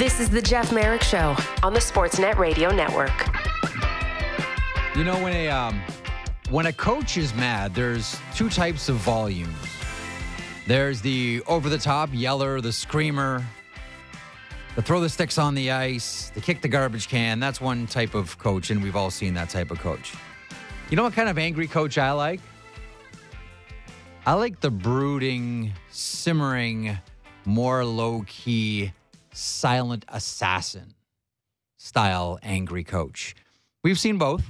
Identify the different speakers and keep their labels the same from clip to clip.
Speaker 1: This is the Jeff Marek Show on the Sportsnet Radio Network.
Speaker 2: You know when a um, when a coach is mad, there's two types of volumes. There's the over the top yeller, the screamer, the throw the sticks on the ice, the kick the garbage can. That's one type of coach, and we've all seen that type of coach. You know what kind of angry coach I like? I like the brooding, simmering, more low key, silent assassin style angry coach. We've seen both.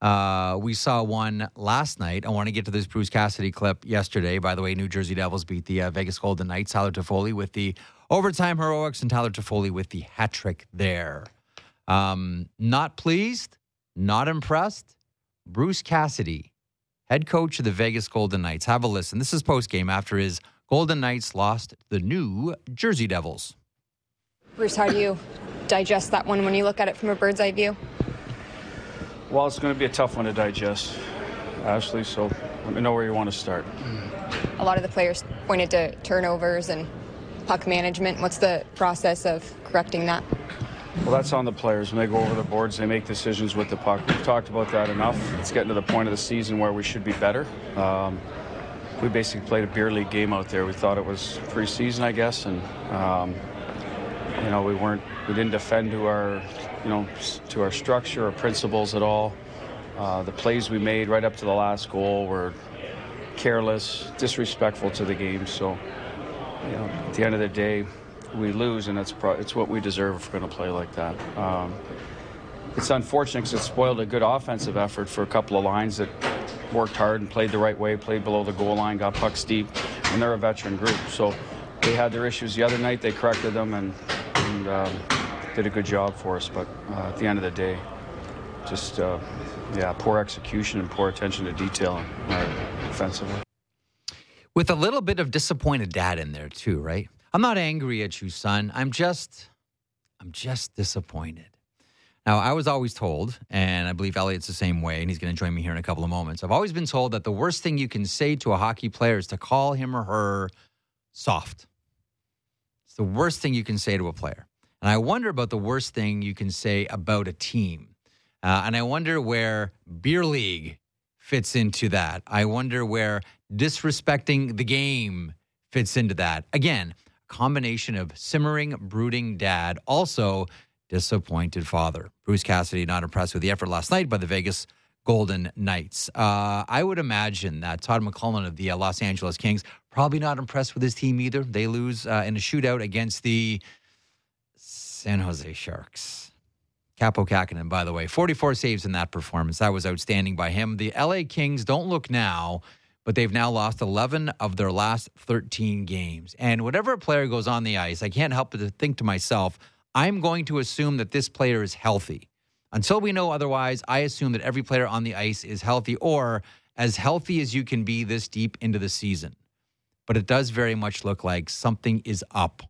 Speaker 2: Uh, we saw one last night. I want to get to this Bruce Cassidy clip yesterday. By the way, New Jersey Devils beat the uh, Vegas Golden Knights. Tyler Toffoli with the overtime heroics, and Tyler Toffoli with the hat trick there. Um, not pleased, not impressed. Bruce Cassidy, head coach of the Vegas Golden Knights. Have a listen. This is post game after his Golden Knights lost the New Jersey Devils.
Speaker 3: Bruce, how do you digest that one when you look at it from a bird's eye view?
Speaker 4: Well, it's going to be a tough one to digest, Ashley, so let me know where you want to start.
Speaker 3: A lot of the players pointed to turnovers and puck management. What's the process of correcting that?
Speaker 4: Well, that's on the players. When they go over the boards, they make decisions with the puck. We've talked about that enough. It's getting to the point of the season where we should be better. Um, we basically played a beer league game out there. We thought it was preseason, I guess, and um, you know we weren't, we didn't defend to our, you know, to our structure or principles at all. Uh, the plays we made right up to the last goal were careless, disrespectful to the game. So, you know, at the end of the day, we lose, and it's pro- it's what we deserve if we're going to play like that. Um, it's unfortunate because it spoiled a good offensive effort for a couple of lines that worked hard and played the right way, played below the goal line, got pucks deep, and they're a veteran group. So they had their issues the other night. They corrected them and, and um, did a good job for us. But uh, at the end of the day, just uh, yeah, poor execution and poor attention to detail offensively.
Speaker 2: With a little bit of disappointed dad in there too, right? I'm not angry at you, son. I'm just, I'm just disappointed. Now, I was always told, and I believe Elliotte's the same way, and he's going to join me here in a couple of moments. I've always been told that the worst thing you can say to a hockey player is to call him or her soft. The worst thing you can say to a player. And I wonder about the worst thing you can say about a team. Uh, and I wonder where beer league fits into that. I wonder where disrespecting the game fits into that. Again, combination of simmering, brooding dad, also disappointed father. Bruce Cassidy not impressed with the effort last night by the Vegas Golden Knights. Uh, I would imagine that Todd McLellan of the uh, Los Angeles Kings probably not impressed with his team either. They lose uh, in a shootout against the San Jose Sharks. Kaapo Kähkönen, by the way, 44 saves in that performance. That was outstanding by him. The LA Kings don't look now, but they've now lost 11 of their last 13 games. And whatever a player goes on the ice, I can't help but think to myself, I'm going to assume that this player is healthy. Until we know otherwise, I assume that every player on the ice is healthy or as healthy as you can be this deep into the season. But it does very much look like something is up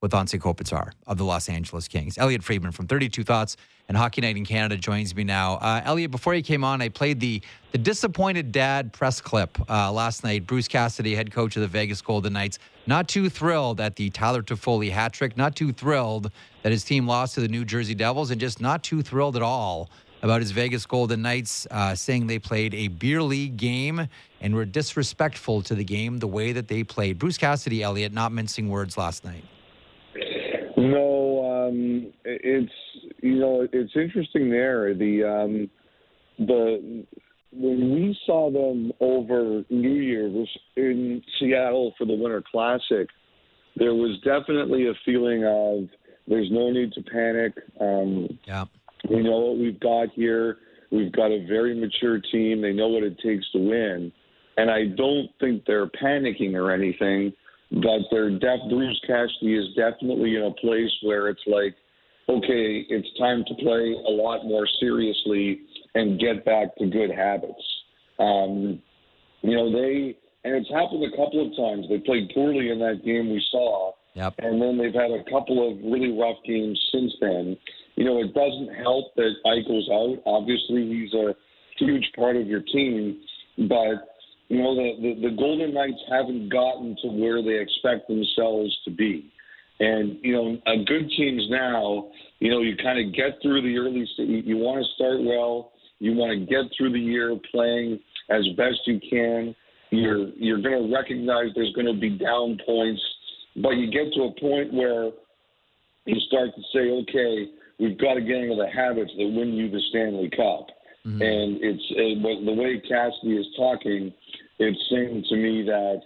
Speaker 2: with Anze Kopitar of the Los Angeles Kings. Elliotte Friedman from 32 Thoughts and Hockey Night in Canada joins me now. Uh, Elliotte, before you came on, I played the the disappointed dad press clip uh, last night. Bruce Cassidy, head coach of the Vegas Golden Knights, not too thrilled at the Tyler Toffoli hat trick, not too thrilled that his team lost to the New Jersey Devils, and just not too thrilled at all about his Vegas Golden Knights, uh, saying they played a beer league game and were disrespectful to the game the way that they played. Bruce Cassidy, Elliotte, not mincing words last night.
Speaker 5: No, um, it's you know it's interesting there. The um, the when we saw them over New Year's in Seattle for the Winter Classic, there was definitely a feeling of there's no need to panic. Um,
Speaker 2: yeah,
Speaker 5: we know what we've got here. We've got a very mature team. They know what it takes to win, and I don't think they're panicking or anything but they're def Bruce Cassidy is definitely in a place where it's like, okay, it's time to play a lot more seriously and get back to good habits. Um, you know, they and it's happened a couple of times. They played poorly in that game we saw,
Speaker 2: yep.
Speaker 5: and then they've had a couple of really rough games since then. You know, it doesn't help that Eichel's out. Obviously, he's a huge part of your team, but you know, the, the, the Golden Knights haven't gotten to where they expect themselves to be. And you know, a good teams now, you know, you kind of get through the early. You, you want to start well. You want to get through the year playing as best you can. You're you're going to recognize there's going to be down points, but you get to a point where you start to say, okay, we've got to get into the habits that win you the Stanley Cup. Mm-hmm. And it's uh, the way Cassidy is talking, it saying to me that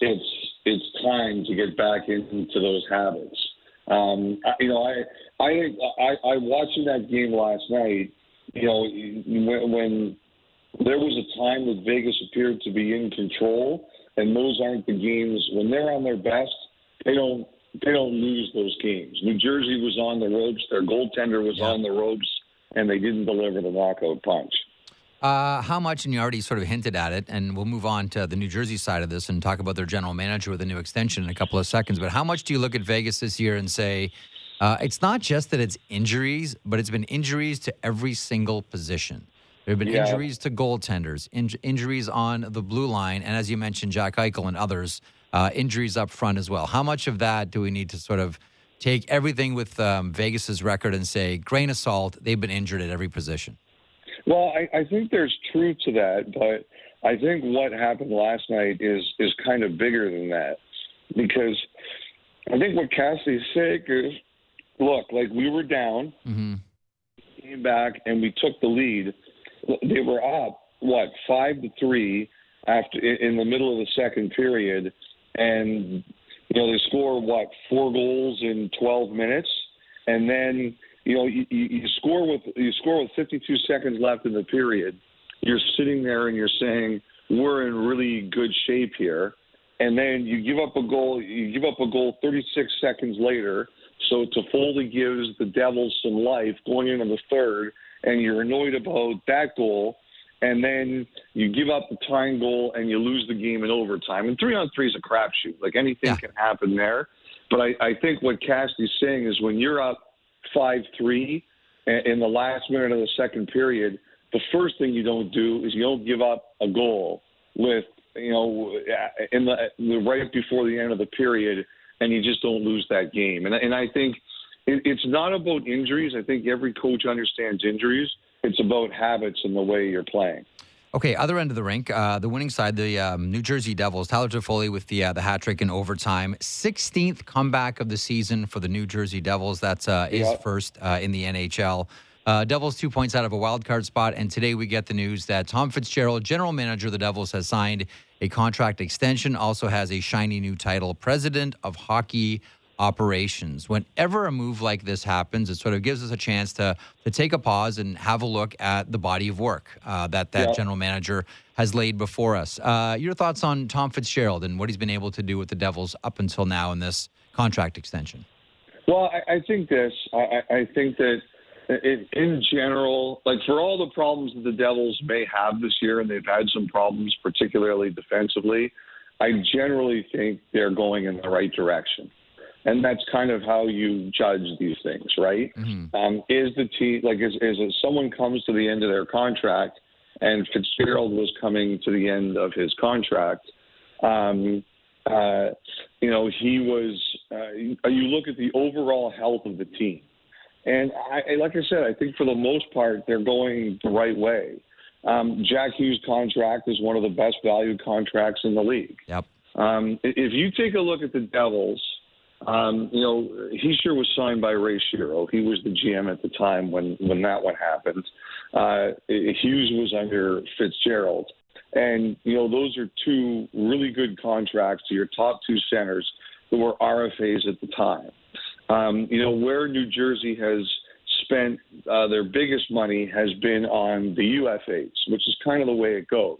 Speaker 5: it's it's time to get back into those habits. Um, I, you know, I I I, I watching that game last night. You know, when, when there was a time that Vegas appeared to be in control, and those aren't the games when they're on their best. They don't they don't lose those games. New Jersey was on the ropes. Their goaltender was yeah. on the ropes, and they didn't deliver the knockout punch.
Speaker 2: Uh, how much, and you already sort of hinted at it, and we'll move on to the New Jersey side of this and talk about their general manager with a new extension in a couple of seconds. But how much do you look at Vegas this year and say, uh, it's not just that it's injuries, but it's been injuries to every single position? There have been yeah. injuries to goaltenders, in- injuries on the blue line, and as you mentioned, Jack Eichel and others, uh, injuries up front as well. How much of that do we need to sort of take everything with um, Vegas's record and say, grain of salt, they've been injured at every position?
Speaker 5: Well, I, I think there's truth to that, but I think what happened last night is is kind of bigger than that because I think what Cassidy's saying is, look, like we were down, mm-hmm. came back, and we took the lead. They were up what five to three after in the middle of the second period, and you know they score what four goals in 12 minutes, and then you know, you, you score with you score with 52 seconds left in the period. You're sitting there and you're saying we're in really good shape here, and then you give up a goal. You give up a goal 36 seconds later. So Toffoli gives the Devils some life going into the third, and you're annoyed about that goal. And then you give up the tying goal and you lose the game in overtime. And three on three is a crapshoot. Like anything yeah. can happen there. But I, I think what Cassidy's saying is when you're up five three in the last minute of the second period, the first thing you don't do is you don't give up a goal with you know in the, the right before the end of the period, and you just don't lose that game. And and I think it, it's not about injuries. I think every coach understands injuries. It's about habits and the way you're playing.
Speaker 2: Okay, other end of the rink, uh, the winning side, the um, New Jersey Devils. Tyler Toffoli with the uh, the hat trick in overtime. 16th comeback of the season for the New Jersey Devils. That's uh, is first uh, in the NHL. Uh, Devils two points out of a wild card spot, and today we get the news that Tom Fitzgerald, general manager of the Devils, has signed a contract extension. Also has a shiny new title, president of hockey operations. Whenever a move like this happens, it sort of gives us a chance to to take a pause and have a look at the body of work uh, that that yeah. general manager has laid before us. Uh, your thoughts on Tom Fitzgerald and what he's been able to do with the Devils up until now in this contract extension?
Speaker 5: Well, I, I think this. I, I think that. In, in general, like for all the problems that the Devils may have this year, and they've had some problems, particularly defensively, I generally think they're going in the right direction and that's kind of how you judge these things, right? Mm-hmm. Um, is the team like is is someone comes to the end of their contract, and Fitzgerald was coming to the end of his contract. Um, uh, you know, he was. Uh, you look at the overall health of the team, and I, like I said, I think for the most part they're going the right way. Um, Jack Hughes' contract is one of the best valued contracts in the league.
Speaker 2: Yep.
Speaker 5: Um, if you take a look at the Devils um, you know, Hischier was signed by Ray Shero. He was the GM at the time when when that one happened. Uh, Hughes was under Fitzgerald, and you know those are two really good contracts to your top two centers who were RFAs at the time. Um, you know where New Jersey has spent uh, their biggest money has been on the UFAs, which is kind of the way it goes.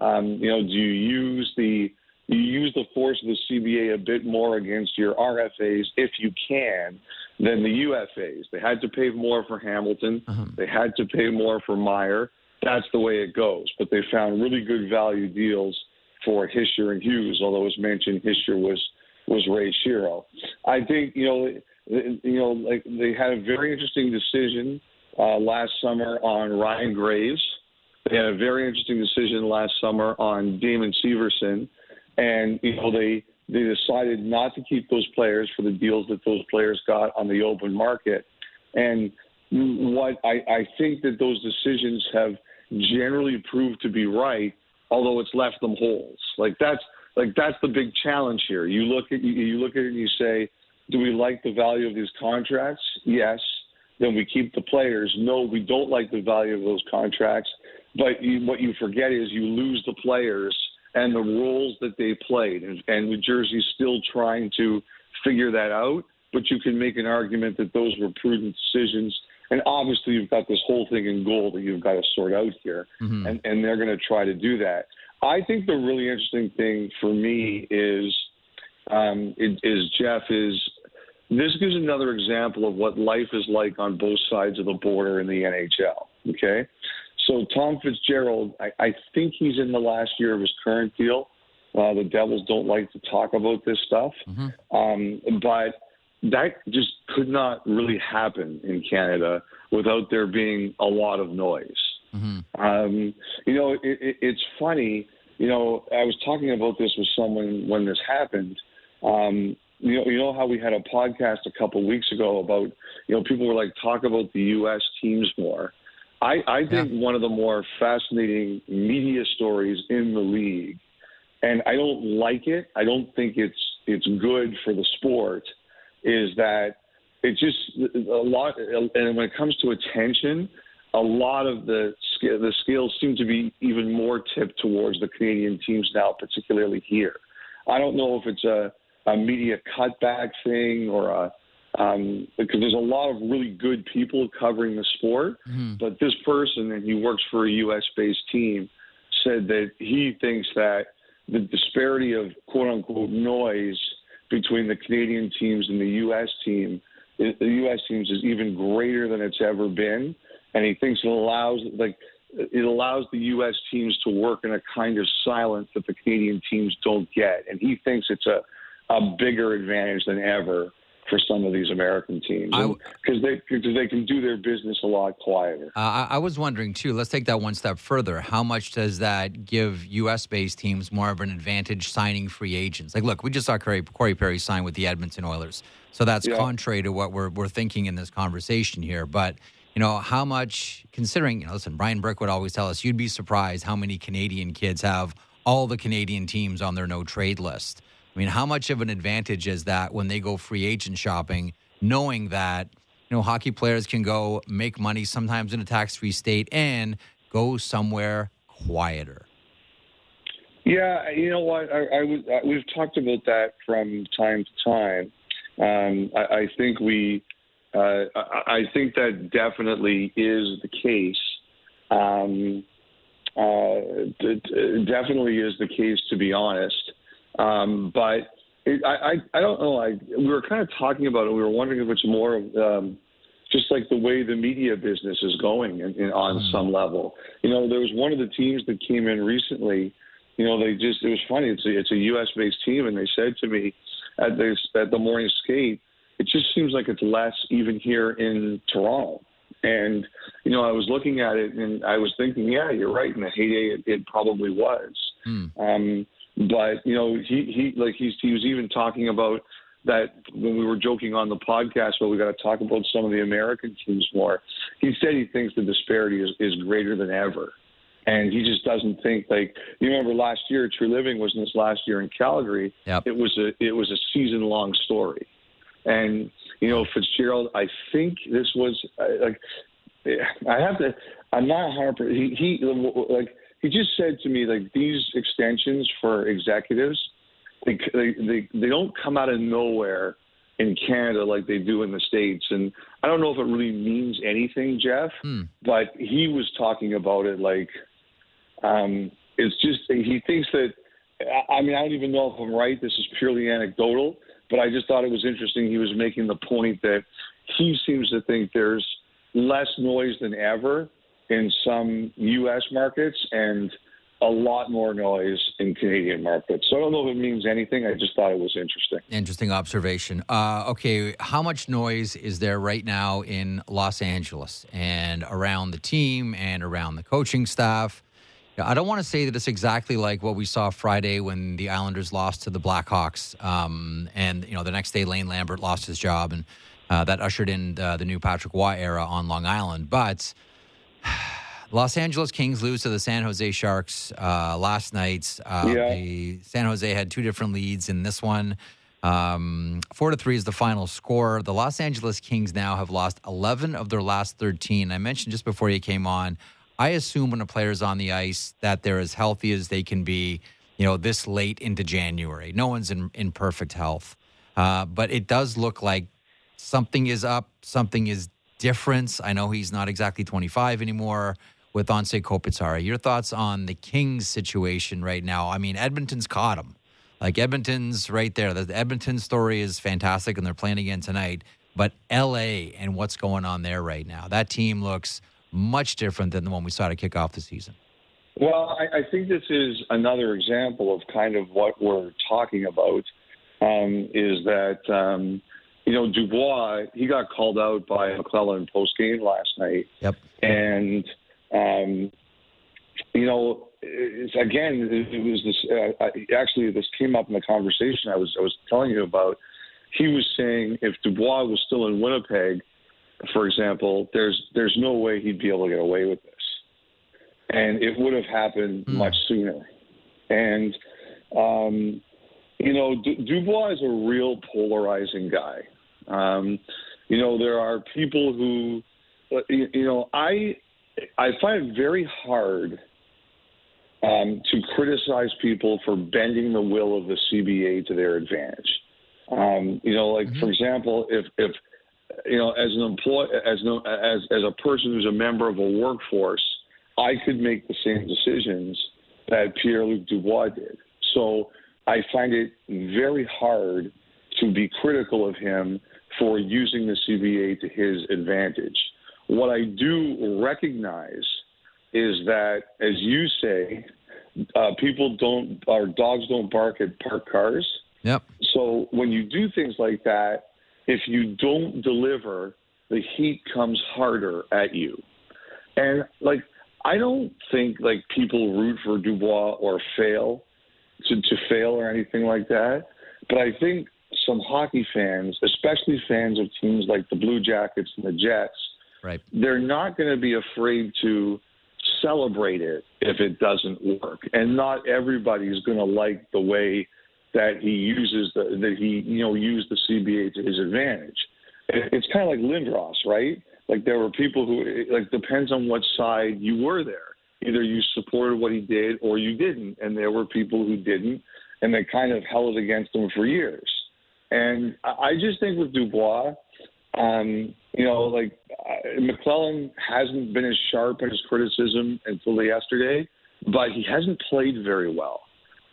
Speaker 5: Um, you know, do you use the you use the force of the CBA a bit more against your RFAs if you can than the UFAs. They had to pay more for Hamilton. Uh-huh. They had to pay more for Meier. That's the way it goes. But they found really good value deals for Hischier and Hughes. Although, as mentioned, Hischier was was Ray Shero. I think you know you know like they had a very interesting decision uh, last summer on Ryan Graves. They had a very interesting decision last summer on Damon Severson and you know they they decided not to keep those players for the deals that those players got on the open market. And what I, I think that those decisions have generally proved to be right, although it's left them holes. Like that's like that's the big challenge here. You look at you look at it and you say, do we like the value of these contracts? Yes. Then we keep the players. No, we don't like the value of those contracts. But you, what you forget is you lose the players and the roles that they played. And, and New Jersey's still trying to figure that out. But you can make an argument that those were prudent decisions. And obviously, you've got this whole thing in goal that you've got to sort out here. Mm-hmm. And, and they're going to try to do that. I think the really interesting thing for me is, um, is Jeff is this gives another example of what life is like on both sides of the border in the NHL. Okay, so Tom Fitzgerald, I, I think he's in the last year of his current deal. Uh, the Devils don't like to talk about this stuff, mm-hmm. um, but that just could not really happen in Canada without there being a lot of noise. Mm-hmm. Um, you know, it, it, it's funny. You know, I was talking about this with someone when this happened. Um, you know, you know how we had a podcast a couple weeks ago about, you know, people were like, talk about the U.S. teams more. I, I think yeah. one of the more fascinating media stories in the league, and I don't like it. I don't think it's it's good for the sport. Is that it just a lot, and when it comes to attention, a lot of the the scales seem to be even more tipped towards the Canadian teams now, particularly here. I don't know if it's a, a media cutback thing or a um, because there's a lot of really good people covering the sport. Mm-hmm. But this person, and he works for a U.S. based team, said that he thinks that the disparity of quote unquote noise between the Canadian teams and the U.S. team, the U.S. teams is even greater than it's ever been, and he thinks it allows like it allows the U.S. teams to work in a kind of silence that the Canadian teams don't get, and he thinks it's a a bigger advantage than ever for some of these American teams because they because they can do their business a lot quieter.
Speaker 2: Uh, I, I, was wondering too. Let's take that one step further. How much does that give U.S. based teams more of an advantage signing free agents? Like, look, we just saw Corey, Corey Perry sign with the Edmonton Oilers, so that's yeah. contrary to what we're we're thinking in this conversation here. But you know, how much considering you know, listen, Brian Burke would always tell us you'd be surprised how many Canadian kids have all the Canadian teams on their no trade list. I mean, how much of an advantage is that when they go free agent shopping, knowing that you know hockey players can go make money sometimes in a tax-free state and go somewhere quieter?
Speaker 5: Yeah, you know what? I, I, I we've talked about that from time to time. Um, I, I, think we, uh, I, think that definitely is the case. Um, uh, definitely is the case, to be honest. Um, but it, I, I, I don't know. I, we were kind of talking about it. We were wondering if it's more of um, just like the way the media business is going in, in, on mm-hmm. some level. You know, there was one of the teams that came in recently. You know, they just it was funny. It's a, it's a U.S. based team, and they said to me at this at the morning skate, it just seems like it's less even here in Toronto. And you know, I was looking at it and I was thinking, yeah, you're right. In the heyday, it, it probably was. Mm. Um, but you know, he he like he's he was even talking about that when we were joking on the podcast, but we got to talk about some of the American teams more. He said he thinks the disparity is, is greater than ever. And he just doesn't think like you remember last year, Treliving was in this last year in Calgary.
Speaker 2: Yep.
Speaker 5: It was a it was a season long story, and you know Fitzgerald. I think this was uh, like I have to. I'm not Harper. He he like he just said to me like these extensions for executives, they they they, don't come out of nowhere in Canada like they do in the states, and I don't know if it really means anything, Jeff. Hmm. But he was talking about it like um, it's just he thinks that. I mean, I don't even know if I'm right. This is purely anecdotal, but I just thought it was interesting. He was making the point that he seems to think there's less noise than ever in some U.S. markets and a lot more noise in Canadian markets. So I don't know if it means anything. I just thought it was interesting.
Speaker 2: Interesting observation. Uh, okay, how much noise is there right now in Los Angeles and around the team and around the coaching staff? I don't want to say that it's exactly like what we saw Friday when the Islanders lost to the Blackhawks, um, and you know the next day Lane Lambert lost his job, and uh, that ushered in uh, the new Patrick Roy era on Long Island. But Los Angeles Kings lose to the San Jose Sharks uh, last night. Uh,
Speaker 5: Yeah.
Speaker 2: the San Jose had two different leads in this one. Um, four to three is the final score. The Los Angeles Kings now have lost 11 of their last 13. I mentioned just before you came on, I assume when a player's on the ice that they're as healthy as they can be, you know, this late into January. No one's in, in perfect health. Uh, but it does look like something is up, something is different. I know he's not exactly 25 anymore with Anze Kopitar. Your thoughts on the Kings situation right now? I mean, Edmonton's caught him. Like Edmonton's right there. The Edmonton story is fantastic, and they're playing again tonight. But LA and what's going on there right now, that team looks much different than the one we saw to kick off the season.
Speaker 5: Well, I, I think this is another example of kind of what we're talking about. Um, is that um, you know Dubois? He got called out by McLellan post game last night,
Speaker 2: Yep.
Speaker 5: and um, you know, it's, again, it, it was this. Uh, I- actually, this came up in the conversation I was I was telling you about. He was saying if Dubois was still in Winnipeg, for example, there's there's no way he'd be able to get away with this, and it would have happened
Speaker 2: Hmm.
Speaker 5: much sooner. And um, you know, Du- Dubois is a real polarizing guy. Um, you know, there are people who, uh, you, know, I I find it very hard um, to criticize people for bending the will of the CBA to their advantage. Um, you know, like for example, if if you know, as an employee, as no, as as a person who's a member of a workforce, I could make the same decisions that Pierre Luc Dubois did. So I find it very hard to be critical of him for using the CBA to his advantage. What I do recognize is that, as you say, uh, people don't, our dogs don't bark at parked cars.
Speaker 2: Yep.
Speaker 5: So when you do things like that, if you don't deliver, the heat comes harder at you. And like I don't think like people root for Dubois or fail to, to fail or anything like that. But I think some hockey fans, especially fans of teams like the Blue Jackets and the Jets,
Speaker 2: Right.
Speaker 5: they're not going to be afraid to celebrate it if it doesn't work. And not everybody's going to like the way that he uses the that he you know used the CBA to his advantage. It's kind of like Lindros, right? Like there were people who it, like depends on what side you were there. Either you supported what he did or you didn't, and there were people who didn't, and they kind of held it against him for years. And I just think with Dubois, um, you know, like uh, McLellan hasn't been as sharp in his criticism until yesterday, but he hasn't played very well.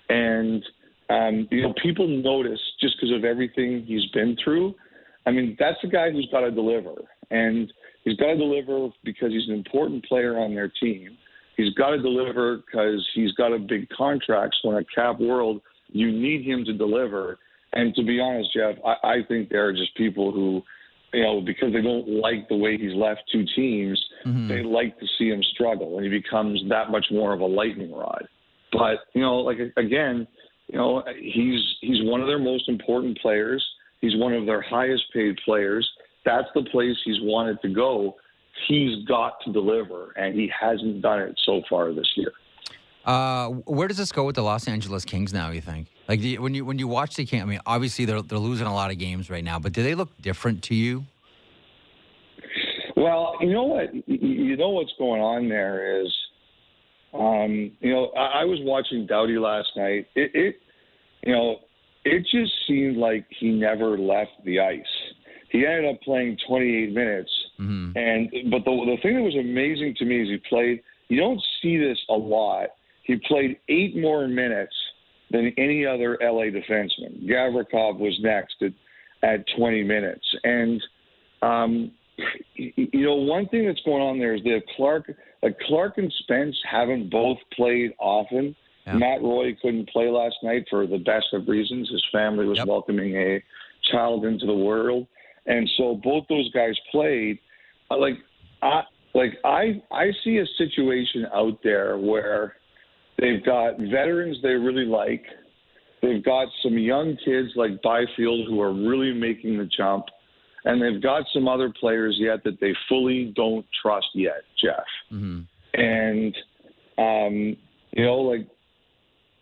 Speaker 5: And um, you know, people notice just because of everything he's been through. I mean, that's a guy who's got to deliver, and he's got to deliver because he's an important player on their team. He's got to deliver because he's got a big contract. So in a cap world, you need him to deliver. And to be honest, Jeff, I, I think there are just people who, you know, because they don't like the way he's left two teams, mm-hmm. they like to see him struggle, and he becomes that much more of a lightning rod. But you know, like again, you know, he's he's one of their most important players. He's one of their highest paid players. That's the place he's wanted to go. He's got to deliver, and he hasn't done it so far this year.
Speaker 2: Uh, where does this go with the Los Angeles Kings now? You think? Like do you, when you when you watch the game, I mean, obviously they're they're losing a lot of games right now, but do they look different to you?
Speaker 5: Well, you know what? You know what's going on there is, um, you know, I, I was watching Doughty last night. It, it, you know, it just seemed like he never left the ice. He ended up playing 28 minutes,
Speaker 2: Mhm.
Speaker 5: and but the the thing that was amazing to me is he played. You don't see this a lot. He played eight more minutes than any other LA defenseman. Gavrikov was next at at 20 minutes, and um, you know, one thing that's going on there is that Clarke, like Clarke and Spence, haven't both played often.
Speaker 2: Yeah.
Speaker 5: Matt Roy couldn't play last night for the best of reasons. His family was
Speaker 2: Yep.
Speaker 5: welcoming a child into the world, and so both those guys played. Uh, Like I, like I, I see a situation out there where They've got veterans they really like. They've got some young kids like Byfield who are really making the jump. And they've got some other players yet that they fully don't trust yet, Jeff.
Speaker 2: Mm-hmm.
Speaker 5: And, um, you know, like,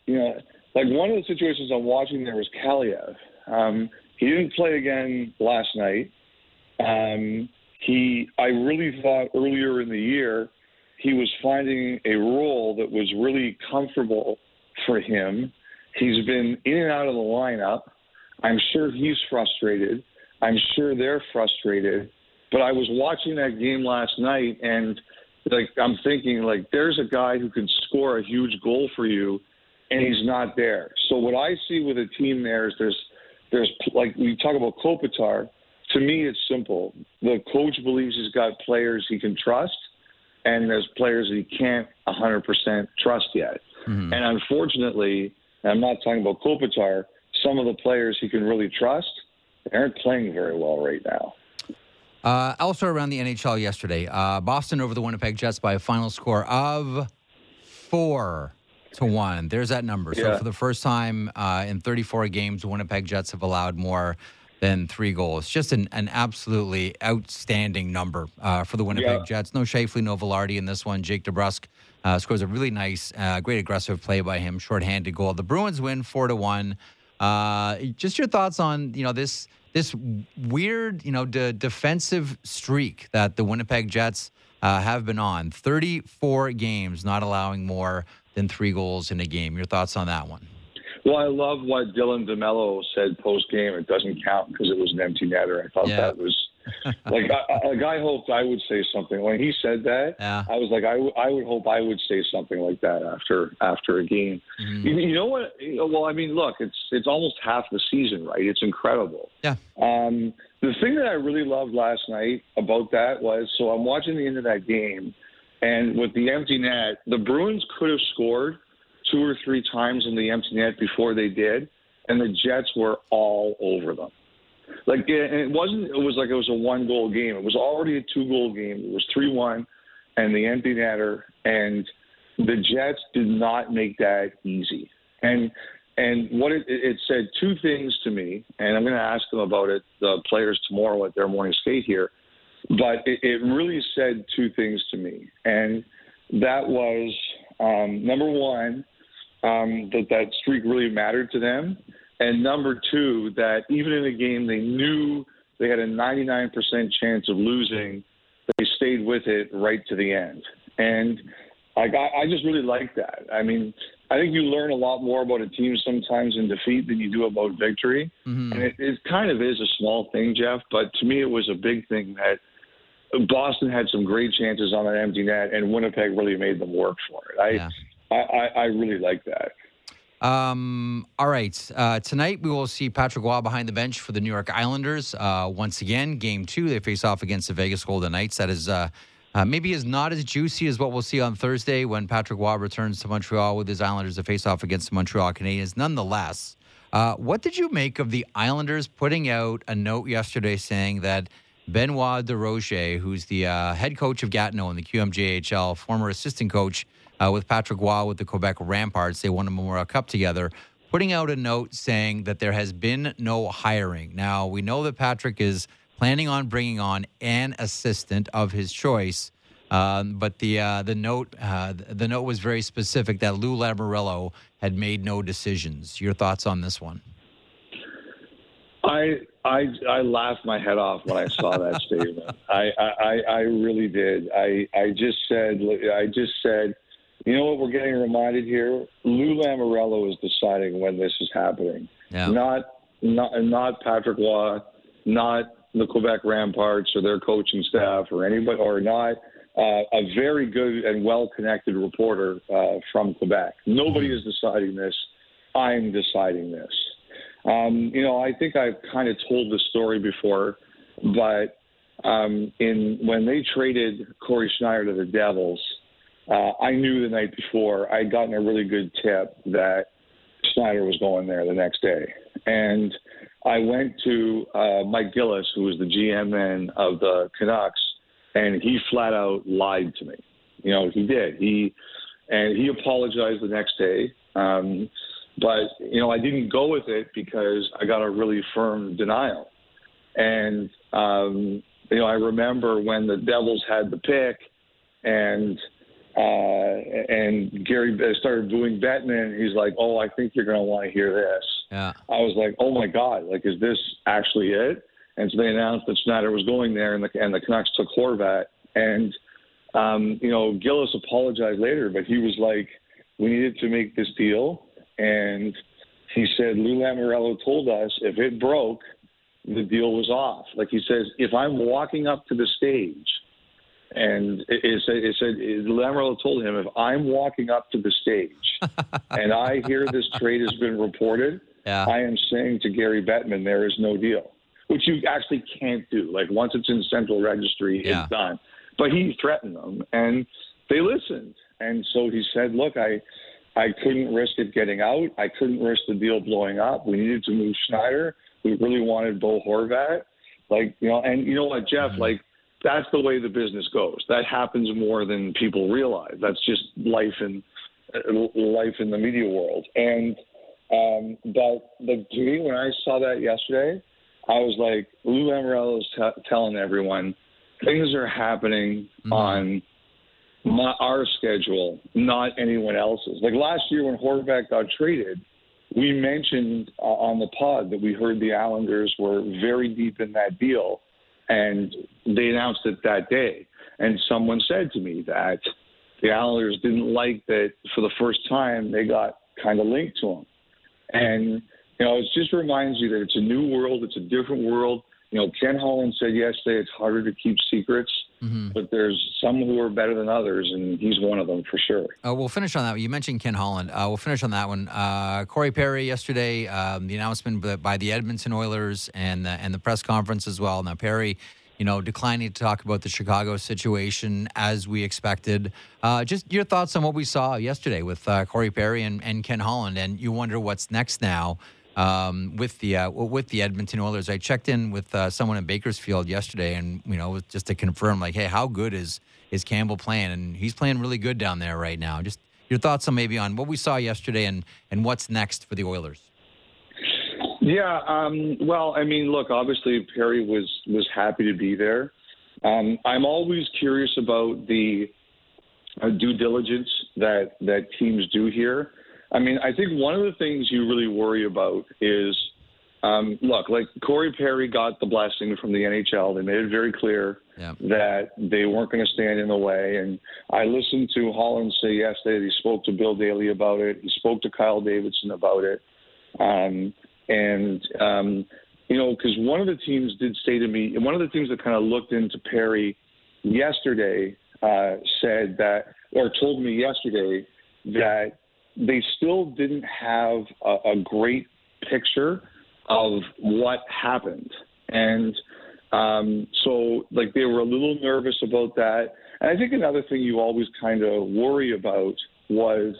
Speaker 5: you know, like one of the situations I'm watching there was Kaliyev. Um, he didn't play again last night. Um, he, I really thought earlier in the year he was finding a role that was really comfortable for him. He's been in and out of the lineup. I'm sure he's frustrated. I'm sure they're frustrated. But I was watching that game last night and like I'm thinking like there's a guy who can score a huge goal for you and he's not there. So what I see with a team there is there's there's like we talk about Kopitar. To me, it's simple. The coach believes he's got players he can trust, and there's players he can't 100% trust yet. Mm-hmm. And unfortunately, I'm not talking about Kopitar. Some of the players he can really trust aren't playing very well right now.
Speaker 2: Uh, also around the NHL yesterday, uh, Boston over the Winnipeg Jets by a final score of four to one. There's that number. So for the first time uh, in 34 games, Winnipeg Jets have allowed more than three goals. Just an, an absolutely outstanding number uh, for the Winnipeg yeah. Jets. No Scheifele, no Vilardi in this one. Jake DeBrusk uh, scores a really nice, uh, great aggressive play by him, shorthanded goal. The Bruins win four to one. Uh, just your thoughts on you know this this weird you know de- defensive streak that the Winnipeg Jets uh, have been on. 34 games, not allowing more than three goals in a game. Your thoughts on that one?
Speaker 5: Well, I love what Dylan DeMelo said post game. It doesn't count because it was an empty netter. I thought yeah. that was like I, like I hoped I would say something when he said that.
Speaker 2: Yeah.
Speaker 5: I was like I, w- I would hope I would say something like that after after a game. Mm-hmm. You, you, know what? Well, I mean, look, it's it's almost half the season, right? It's incredible.
Speaker 2: Yeah.
Speaker 5: Um, the thing that I really loved last night about that was so I'm watching the end of that game, and with the empty net, the Bruins could have scored two or three times in the empty net before they did, and the Jets were all over them. Like, it wasn't. It was like it was a one goal game. It was already a two goal game. It was three one, and the empty netter, and the Jets did not make that easy. And and what it, it said two things to me, and I'm going to ask them about it, the players tomorrow at their morning skate here. But it, it really said two things to me, and that was um, number one, um, that that streak really mattered to them, and number two, that even in a game they knew they had a 99% chance of losing, they stayed with it right to the end. And I, I just really like that. I mean, I think you learn a lot more about a team sometimes in defeat than you do about victory. Mm-hmm. And it, it kind of is a small thing, Jeff, but to me it was a big thing that Boston had some great chances on that empty net, and Winnipeg really made them work for it. I, yeah. I, I, really like that.
Speaker 2: Um, all right. Uh, tonight we will see Patrick Roy behind the bench for the New York Islanders. Uh, once again, game two, they face off against the Vegas Golden Knights. That is uh, uh, maybe is not as juicy as what we'll see on Thursday when Patrick Roy returns to Montreal with his Islanders to face off against the Montreal Canadiens. Nonetheless, uh, what did you make of the Islanders putting out a note yesterday saying that Benoit Desrosiers, who's the uh, head coach of Gatineau in the QMJHL, former assistant coach uh, with Patrick Roy with the Quebec Ramparts. They won a Memorial Cup together, putting out a note saying that there has been no hiring. Now, we know that Patrick is planning on bringing on an assistant of his choice. Um, but the uh, the note uh, the note was very specific that Lou Lamoriello had made no decisions. Your thoughts on this one?
Speaker 5: I I I laughed my head off when I saw that statement. I, I I really did. I I just said I just said, you know what? We're getting reminded here. Lou Lamoriello is deciding when this is happening.
Speaker 2: Yeah.
Speaker 5: Not not not Patrick Roy, not the Quebec Ramparts or their coaching staff or anybody or not uh, a very good and well connected reporter uh, from Quebec. Nobody mm-hmm. is deciding this. I'm deciding this. Um, you know, I think I've kind of told the story before, but um, in when they traded Cory Schneider to the Devils, uh, I knew the night before I'd gotten a really good tip that Schneider was going there the next day, and I went to uh, Mike Gillis, who was the GM of the Canucks, and he flat out lied to me. You know, he did. He and he apologized the next day. Um, but you know, I didn't go with it because I got a really firm denial. And um, you know, I remember when the Devils had the pick, and uh, and Gary started booing Bettman. He's like, "Oh, I think you're going to want to hear this."
Speaker 2: Yeah.
Speaker 5: I was like, "Oh my God! Like, is this actually it?" And so they announced that Schneider was going there, and the and the Canucks took Horvat. And um, you know, Gillis apologized later, but he was like, "We needed to make this deal," and he said Lou Lamoriello told us if it broke, the deal was off. Like he says, if I'm walking up to the stage and it, said, it said Lamoriello told him, if I'm walking up to the stage and I hear this trade has been reported,
Speaker 2: Yeah.
Speaker 5: I am saying to Gary Bettman, there is no deal, which you actually can't do. Like once it's in central registry,
Speaker 2: Yeah.
Speaker 5: it's done. But he threatened them, and they listened. And so he said, look, I. I couldn't risk it getting out. I couldn't risk the deal blowing up. We needed to move Schneider. We really wanted Bo Horvat. Like, you know, and you know what, Jeff, mm-hmm. like, that's the way the business goes. That happens more than people realize. That's just life in life in the media world. And um, but the to me, when I saw that yesterday, I was like, Lou Lamoriello is t- telling everyone things are happening on my, our schedule, not anyone else's. Like last year when Horvat got traded, we mentioned uh, on the pod that we heard the Islanders were very deep in that deal, and they announced it that day. And someone said to me that the Islanders didn't like that for the first time they got kind of linked to him. And you know, it just reminds you that it's a new world, it's a different world. You know, Ken Holland said yesterday it's harder to keep secrets, but there's some who are better than others, and he's one of them for sure.
Speaker 2: Uh, we'll finish on that. You mentioned Ken Holland. Uh, we'll finish on that one. Uh, Corey Perry yesterday, um, the announcement by- by the Edmonton Oilers and the, and the press conference as well. Now Perry, you know, declining to talk about the Chicago situation as we expected. Uh, just your thoughts on what we saw yesterday with uh, Corey Perry and, and Ken Holland, and you wonder what's next now. Um, with the uh, with the Edmonton Oilers, I checked in with uh, someone in Bakersfield yesterday, and you know, just to confirm, like, hey, how good is is Campbell playing? And he's playing really good down there right now. Just your thoughts on maybe on what we saw yesterday and and what's next for the Oilers.
Speaker 5: Yeah, um, well, I mean, look, obviously Perry was was happy to be there. Um, I'm always curious about the uh, due diligence that that teams do here. I mean, I think one of the things you really worry about is, um, look, like Corey Perry got the blessing from the NHL. They made it very clear
Speaker 2: Yeah.
Speaker 5: that they weren't going to stand in the way. And I listened to Holland say yesterday that he spoke to Bill Daly about it. He spoke to Kyle Davidson about it. Um, and, um, you know, because one of the teams did say to me, one of the teams that kind of looked into Perry yesterday uh, said that, or told me yesterday that they still didn't have a, a great picture of what happened. And um, so, like, they were a little nervous about that. And I think another thing you always kind of worry about was,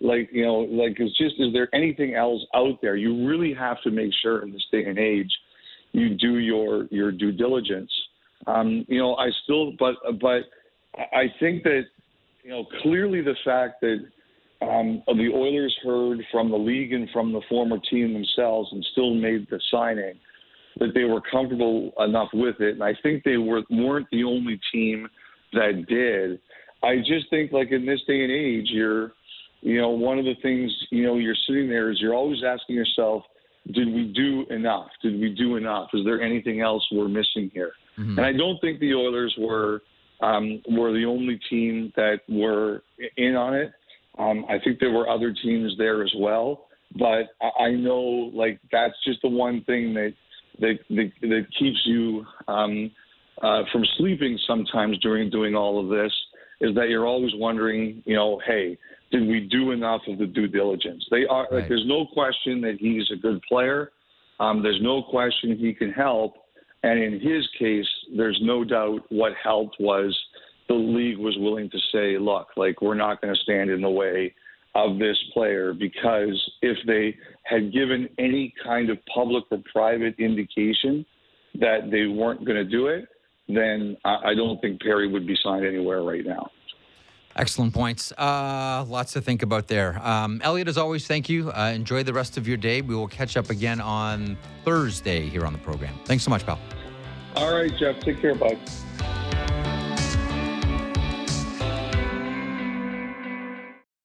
Speaker 5: like, you know, like, is just, is there anything else out there? You really have to make sure in this day and age you do your your due diligence. Um, you know, I still, but but I think that you know clearly the fact that um, the Oilers heard from the league and from the former team themselves and still made the signing that they were comfortable enough with it. And I think they were weren't the only team that did. I just think like in this day and age, you're you know, one of the things, you know, you're sitting there is you're always asking yourself, did we do enough? Did we do enough? Is there anything else we're missing here? And I don't think the Oilers were um, were the only team that were in on it. Um, I think there were other teams there as well, but I, I know like that's just the one thing that that that, that keeps you um, uh, from sleeping sometimes during doing all of this is that you're always wondering, you know, hey, did we do enough of the due diligence? They are
Speaker 2: Right.
Speaker 5: like, there's no question that he's a good player. Um, there's no question he can help, and in his case, there's no doubt what helped was the league was willing to say, look, like we're not going to stand in the way of this player because if they had given any kind of public or private indication that they weren't going to do it, then I, I don't think Perry would be signed anywhere right now.
Speaker 2: Excellent points. Uh, lots to think about there. Um, Elliotte, as always, thank you. Uh, enjoy the rest of your day. We will catch up again on Thursday here on the program. Thanks so much, pal.
Speaker 5: All right, Jeff. Take care, bud.